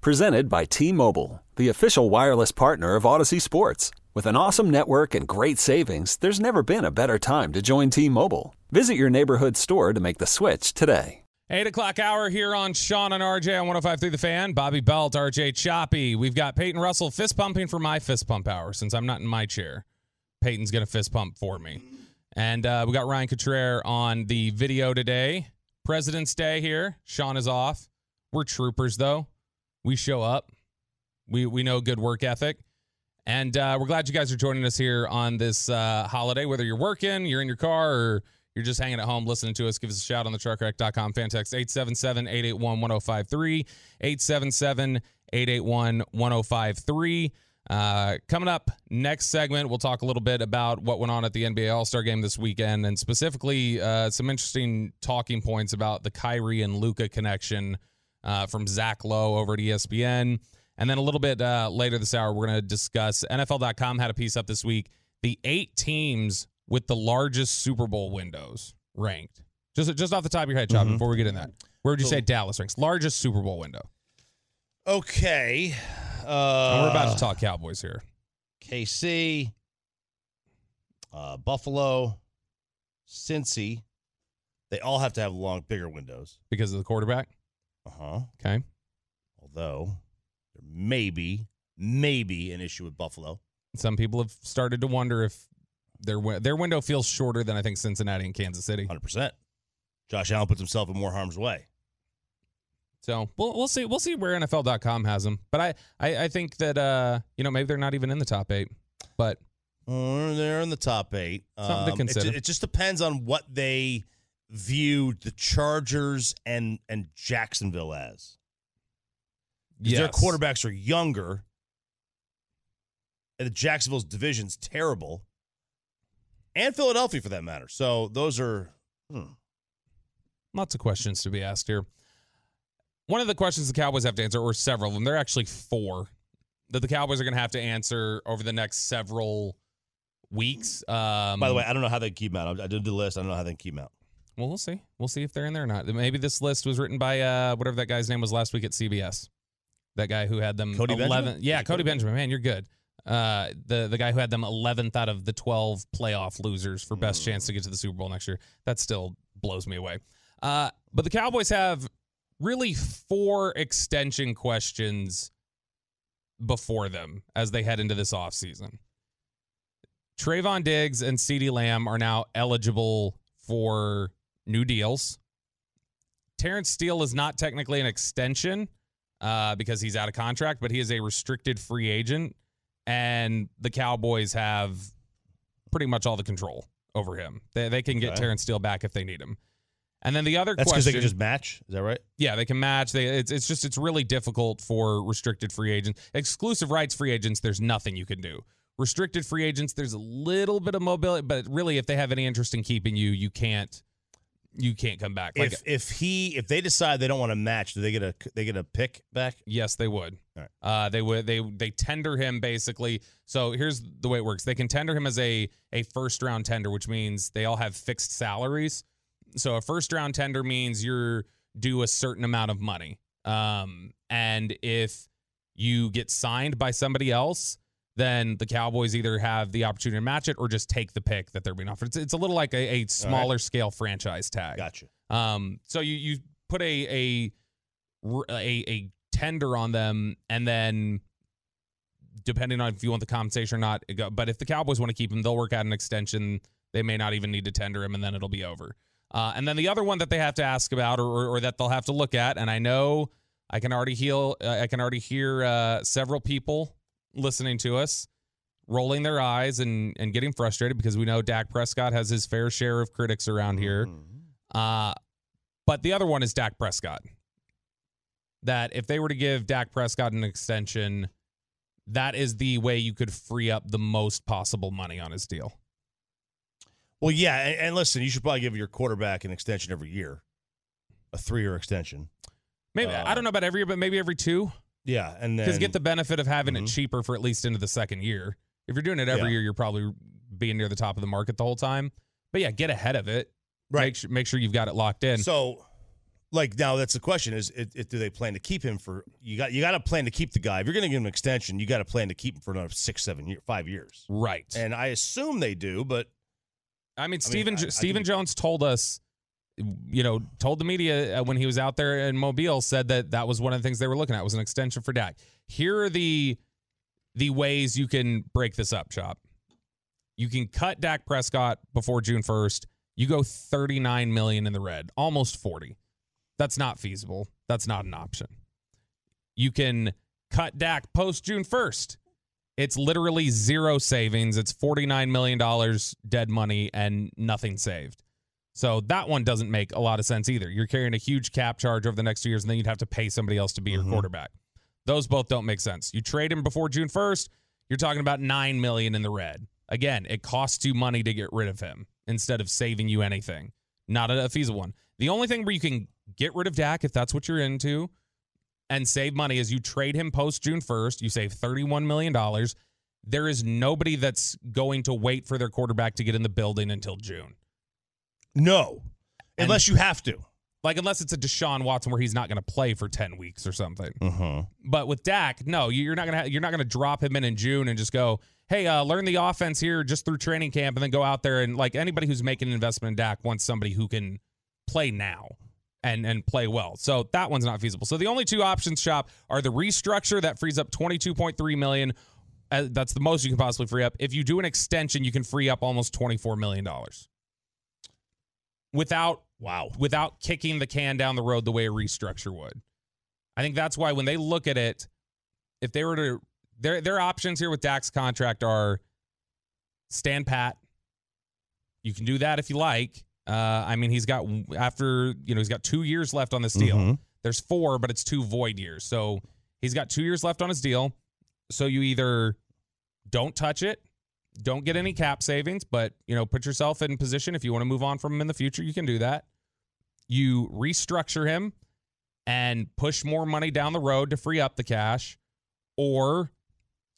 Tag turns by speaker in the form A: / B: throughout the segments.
A: Presented by T Mobile, the official wireless partner of Audacy Sports. With an awesome network and great savings, there's never been a better time to join T Mobile. Visit your neighborhood store to make the switch today.
B: 8 o'clock hour here on Shan and RJ on 1053 The Fan. Bobby Belt, RJ Choppy. We've got Peyton Russell fist pumping for my fist pump hour since I'm not in my chair. Peyton's going to fist pump for me. And uh, we got Ryan Cottrell on the video today. President's Day here. Shan is off. We're troopers, though. We show up. We we know good work ethic. And uh, we're glad you guys are joining us here on this uh, holiday. Whether you're working, you're in your car, or you're just hanging at home listening to us, give us a shout on the truckwreck.com fan text 877 881 1053. 877 881 1053. Uh, coming up next segment, we'll talk a little bit about what went on at the NBA All Star game this weekend, and specifically uh, some interesting talking points about the Kyrie and Luka connection uh, from Zach Lowe over at ESPN. And then a little bit uh, later this hour, we're going to discuss NFL.com had a piece up this week. The eight teams with the largest Super Bowl windows ranked. Just just off the top of your head, Chop, before we get in that. Where would you say Dallas ranks? Largest Super Bowl window.
C: Okay. Uh,
B: we're about to talk Cowboys here.
C: KC, uh, Buffalo, Cincy. They all have to have long, bigger windows.
B: because of the quarterback.
C: Uh huh.
B: Okay.
C: Although there may be, maybe an issue with Buffalo.
B: Some people have started to wonder if their their window feels shorter than I think Cincinnati and Kansas City.
C: 100%. Josh Allen puts himself in more harm's way.
B: So we'll we'll see we'll see where NFL.com has them. But I, I I think that uh you know maybe they're not even in the top eight. But
C: Uh, they're in the top eight.
B: Something to
C: Um, it
B: consider.
C: ju- It, just depends on what they view the Chargers and and Jacksonville as. 'Cause Their quarterbacks are younger. And the Jacksonville's division's terrible. And Philadelphia for that matter. So those are hmm.
B: Lots of questions to be asked here. One of the questions the Cowboys have to answer, or several of them, there are actually four that the Cowboys are going to have to answer over the next several weeks. Um,
C: By the way, I don't know how they keep them out. I did the list. I don't know how they keep them out.
B: Well, we'll see. We'll see if they're in there or not. Maybe this list was written by uh, whatever that guy's name was last week at CBS. That guy who had them
C: Cody
B: 11.
C: Benjamin?
B: Yeah, Cody
C: Cody
B: Benjamin. Man, you're good. Uh, the the guy who had them 11th out of the 12 playoff losers for best chance to get to the Super Bowl next year. That still blows me away. Uh, but the Cowboys have really four extension questions before them as they head into this offseason. Trevon Diggs and CeeDee Lamb are now eligible for new deals. Terence Steele is not technically an extension uh, because he's out of contract, but he is a restricted free agent, and the Cowboys have pretty much all the control over him. They, they can get
C: Okay.
B: Terence Steele back if they need him. And then the other
C: That's because
B: question,
C: they can just match. Is that right?
B: yeah, they can match. They it's it's just it's really difficult for restricted free agents. Exclusive rights free agents, there's nothing you can do. Restricted free agents, there's a little bit of mobility, but really, if they have any interest in keeping you, you can't you can't come back. Like
C: if if he if they decide they don't want to match, do they get a they get a pick back?
B: Yes, they would.
C: Right.
B: Uh, they would. They they tender him basically. So here's the way it works. They can tender him as a a first round tender, which means they all have fixed salaries. So a first round tender means you're due a certain amount of money. Um, and if you get signed by somebody else, then the Cowboys either have the opportunity to match it or just take the pick that they're being offered. It's, it's a little like a, a smaller scale franchise tag.
C: Gotcha.
B: Um, so you you put a a a, a tender on them, and then depending on if you want the compensation or not, but if the Cowboys want to keep him, they'll work out an extension. They may not even need to tender him, and then it'll be over. Uh, and then the other one that they have to ask about, or, or, or that they'll have to look at, and I know I can already heal. Uh, I can already hear uh, several people listening to us rolling their eyes and and getting frustrated because we know Dak Prescott has his fair share of critics around here.
C: Mm-hmm.
B: Uh, but the other one is Dak Prescott. that if they were to give Dak Prescott an extension, that is the way you could free up the most possible money on his deal.
C: Well, yeah, and, and listen, you should probably give your quarterback an extension every year, a three-year extension.
B: Maybe I don't know about every year, but maybe every two.
C: Yeah, and then
B: Because get the benefit of having it
C: Mhm.
B: cheaper for at least into the second year. If you're doing it every
C: Yeah.
B: year, you're probably being near the top of the market the whole time. But yeah, get ahead of it.
C: Right.
B: Make sure, make sure you've got it locked in.
C: So, like now, that's the question: is it, it, do they plan to keep him for? You got you got to plan to keep the guy. If you're going to give him an extension, you got to plan to keep him for another six, seven, year, five years.
B: right.
C: And I assume they do, but
B: I mean, Stephen
C: I- I
B: Stephen
C: think-
B: Jones told us, you know, told the media uh, when he was out there in Mobile, said that that was one of the things they were looking at was an extension for Dak. Here are the the ways you can break this up, Chop. You can cut Dak Prescott before June first. You go thirty nine million in the red, almost forty. That's not feasible. That's not an option. You can cut Dak post June first. It's literally zero savings. It's $49 million dead money and nothing saved. So that one doesn't make a lot of sense either. You're carrying a huge cap charge over the next two years, and then you'd have to pay somebody else to be your
C: Mhm.
B: quarterback. Those both don't make sense. You trade him before June 1st, you're talking about nine million in the red. Again, it costs you money to get rid of him instead of saving you anything. Not a feasible one. The only thing where you can get rid of Dak if that's what you're into and save money is you trade him post June 1st. You save $31 million. There is nobody that's going to wait for their quarterback to get in the building until June.
C: No,
B: And-
C: unless you have to.
B: Like, unless it's a Deshaun Watson where he's not going to play for 10 weeks or something.
C: Uh-huh.
B: But with Dak, no, you're not gonna you're not gonna drop him in in June and just go, hey, uh, learn the offense here just through training camp, and then go out there and like anybody who's making an investment in Dak wants somebody who can play now and and play well. So that one's not feasible. So the only two options, Chop, are the restructure that frees up 22.3 million. Uh, that's the most you can possibly free up. If you do an extension, you can free up almost 24 million dollars without
C: Wow.
B: without kicking the can down the road the way a restructure would. I think that's why when they look at it, if they were to their their options here with Dak's contract are stand pat. You can do that if you like. Uh, I mean, he's got after you know he's got two years left on this deal.
C: Mhm.
B: There's four, but it's two void years, so he's got two years left on his deal. So you either don't touch it, don't get any cap savings, but you know put yourself in position if you want to move on from him in the future, you can do that. You restructure him and push more money down the road to free up the cash, or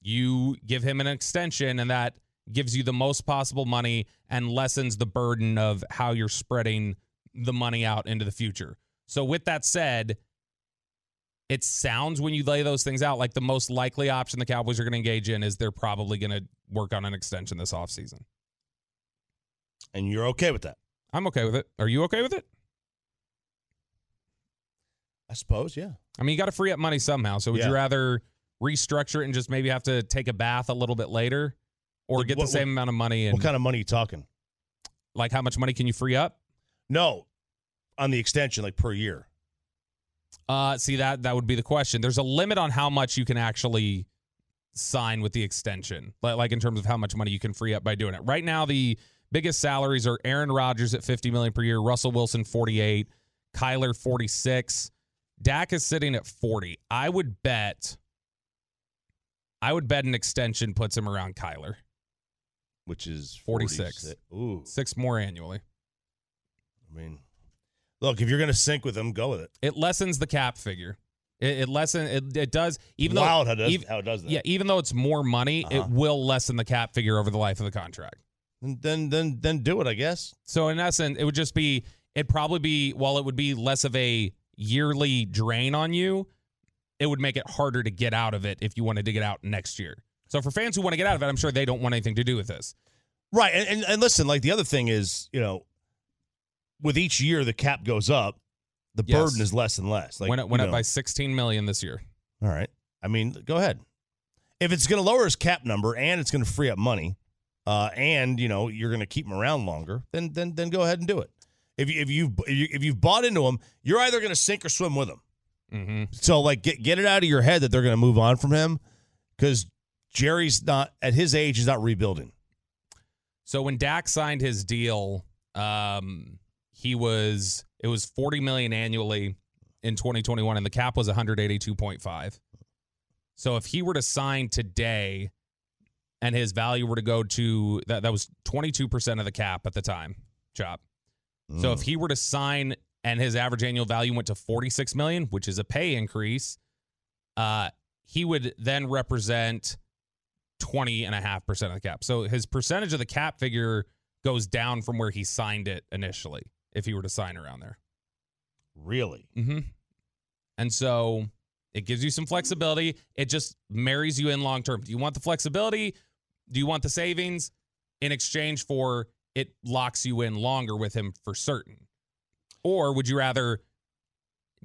B: you give him an extension and that gives you the most possible money and lessens the burden of how you're spreading the money out into the future. So with that said, it sounds when you lay those things out like the most likely option the Cowboys are going to engage in is they're probably going to work on an extension this offseason.
C: And you're okay with that,
B: I'm okay with it. Are you okay with it?
C: I suppose. Yeah.
B: I mean, you got to free up money somehow. So would
C: Yeah.
B: you rather restructure it and just maybe have to take a bath a little bit later or
C: Like,
B: get
C: what-
B: the same amount of money and
C: What kind of money you talking?
B: like how much money can you free up?
C: No, on the extension, like per year.
B: Uh, see that that would be the question. There's a limit on how much you can actually sign with the extension, like, like in terms of how much money you can free up by doing it. Right now, the biggest salaries are Aaron Rodgers at 50 million per year, Russell Wilson 48, Kyler 46, Dak is sitting at 40. I would bet. I would bet an extension puts him around Kyler,
C: which is
B: 46.
C: 46. Ooh,
B: six more annually.
C: I mean, look, if you're going to sink with them, go with it.
B: It lessens the cap figure. It, it lessen it, it does even though
C: Wild how, does,
B: ev-
C: how it does that.
B: Yeah, even though it's more money,
C: Uh-huh.
B: it will lessen the cap figure over the life of the contract.
C: Then, then, then, then do it. I guess.
B: So in essence, it would just be it'd probably be while it would be less of a yearly drain on you, it would make it harder to get out of it if you wanted to get out next year. So for fans who want to get out of it, I'm sure they don't want anything to do with this.
C: Right, and, and and listen, like the other thing is, you know, with each year the cap goes up, the
B: Yes.
C: burden is less and less. Like
B: went it went up
C: know,
B: by 16 million this year.
C: All right. I mean, go ahead. If it's going to lower his cap number and it's going to free up money, uh, and you know you're going to keep him around longer, then then then go ahead and do it. If you if you've if you- if you've bought into him, you're either going to sink or swim with him.
B: Mm-hmm.
C: So like get get it out of your head that they're going to move on from him because Jerry's not at his age. He's not rebuilding.
B: So when Dak signed his deal, um, he was it was 40 million annually, in 2021, and the cap was 182.5. So if he were to sign today, and his value were to go to that, that was 22% of the cap at the time, chop. So if he were to sign and his average annual value went to 46 million, which is a pay increase, uh, he would then represent 20 and a half percent of the cap. So his percentage of the cap figure goes down from where he signed it initially if he were to sign around there.
C: Really?
B: Mm-hmm. And so it gives you some flexibility. It just marries you in long term. Do you want the flexibility? Do you want the savings in exchange for it locks you in longer with him for certain? Or would you rather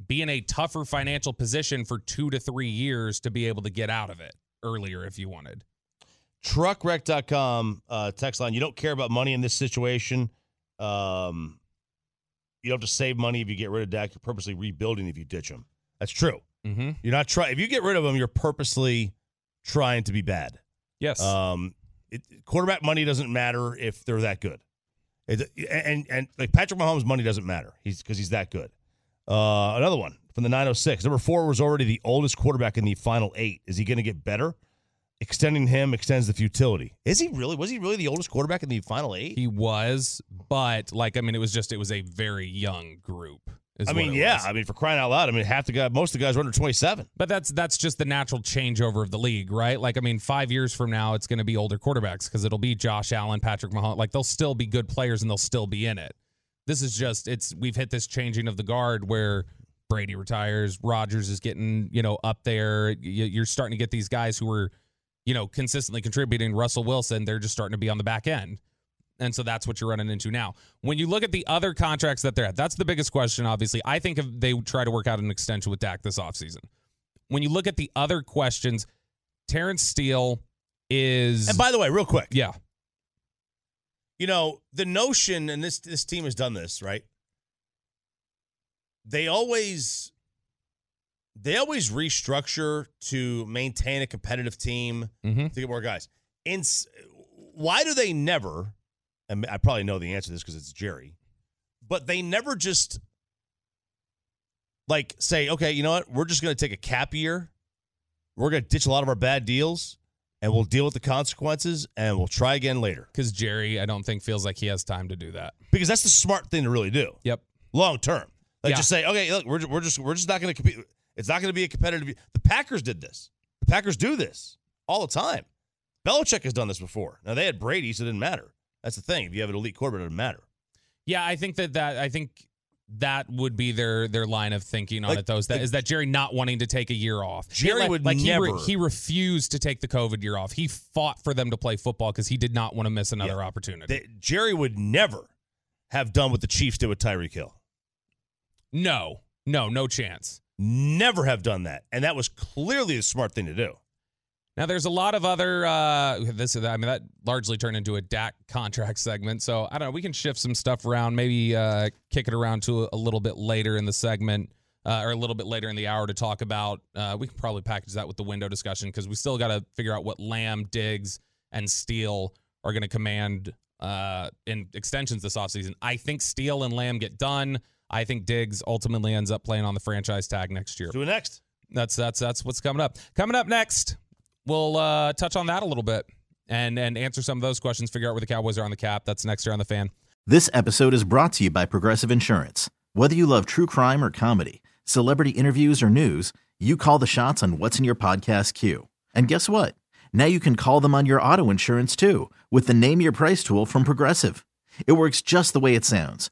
B: be in a tougher financial position for two to three years to be able to get out of it earlier if you wanted?
C: Truckwreck.com uh, text line. You don't care about money in this situation. Um, you don't have to save money if you get rid of Dak. You're purposely rebuilding if you ditch him. That's true.
B: Mm-hmm.
C: You're not trying. If you get rid of him, you're purposely trying to be bad.
B: Yes.
C: Um, it, quarterback money doesn't matter if they're that good. It, and and like Patrick Mahomes' money doesn't matter. He's because he's that good. Uh, another one from the 906. Number four was already the oldest quarterback in the final eight. Is he going to get better? Extending him extends the futility. Is he really? Was he really the oldest quarterback in the final eight?
B: he was, but like, I mean, it was just, it was a very young group.
C: I mean, yeah.
B: was.
C: I mean, for crying out loud. I mean, half the guy, most of the guys are under 27.
B: But that's that's just the natural changeover of the league, right? Like, I mean, five years from now, it's going to be older quarterbacks because it'll be Josh Allen, Patrick Mahomes. Like, they'll still be good players and they'll still be in it. This is just it's we've hit this changing of the guard where Brady retires, Rodgers is getting you know up there. You- You're starting to get these guys who are you know consistently contributing. Russell Wilson, they're just starting to be on the back end. And so that's what you're running into now. When you look at the other contracts that they're at, that's the biggest question, obviously. I think if they try to work out an extension with Dak this offseason. When you look at the other questions, Terence Steele is.
C: And by the way, real quick,
B: yeah.
C: you know the notion, and this this team has done this right. They always they always restructure to maintain a competitive team
B: Mm-hmm.
C: to get more guys. In s- why do they never? And I probably know the answer to this because it's Jerry, but they never just like say, okay, you know what? We're just going to take a cap year. We're going to ditch a lot of our bad deals, and we'll deal with the consequences, and we'll try again later.
B: Because Jerry, I don't think, feels like he has time to do that.
C: Because that's the smart thing to really do,
B: Yep.
C: long term. Like
B: Yeah.
C: just say, okay, look, we're, we're just we're just not going to compete. It's not going to be a competitive. The Packers did this. The Packers do this all the time. Belichick has done this before. Now they had Brady, so it didn't matter. That's the thing. If you have an elite quarterback, it doesn't matter.
B: Yeah, I think that that I think that would be their their line of thinking on
C: Like-
B: it. Though is that
C: like-
B: is that Jerry not wanting to take a year off?
C: Jerry
B: like,
C: would
B: like he,
C: never-
B: he refused to take the COVID year off. He fought for them to play football because he did not want to miss another
C: Yeah.
B: opportunity.
C: They- Jerry would never have done what the Chiefs did with Tyreek Hill.
B: no, no, no chance.
C: Never have done that, and that was clearly a smart thing to do.
B: Now there's a lot of other uh this I mean that largely turned into a Dak contract segment. So I don't know, we can shift some stuff around, maybe uh kick it around to a, a little bit later in the segment. Uh, or a little bit later in the hour to talk about. Uh, we can probably package that with the window discussion because we still got to figure out what Lamb, Diggs, and Steele are going to command uh, in extensions this offseason. I think Steele and Lamb get done. I think Diggs ultimately ends up playing on the franchise tag next year.
C: Do it next.
B: That's that's that's what's coming up. Coming up next, we'll uh, touch on that a little bit and and answer some of those questions. Figure out where the Cowboys are on the cap. That's next year on the fan.
D: This episode is brought to you by Progressive Insurance. Whether you love true crime or comedy, celebrity interviews or news, you call the shots on what's in your podcast queue. And guess what? Now you can call them on your auto insurance too with the Name Your Price tool from Progressive. It works just the way it sounds.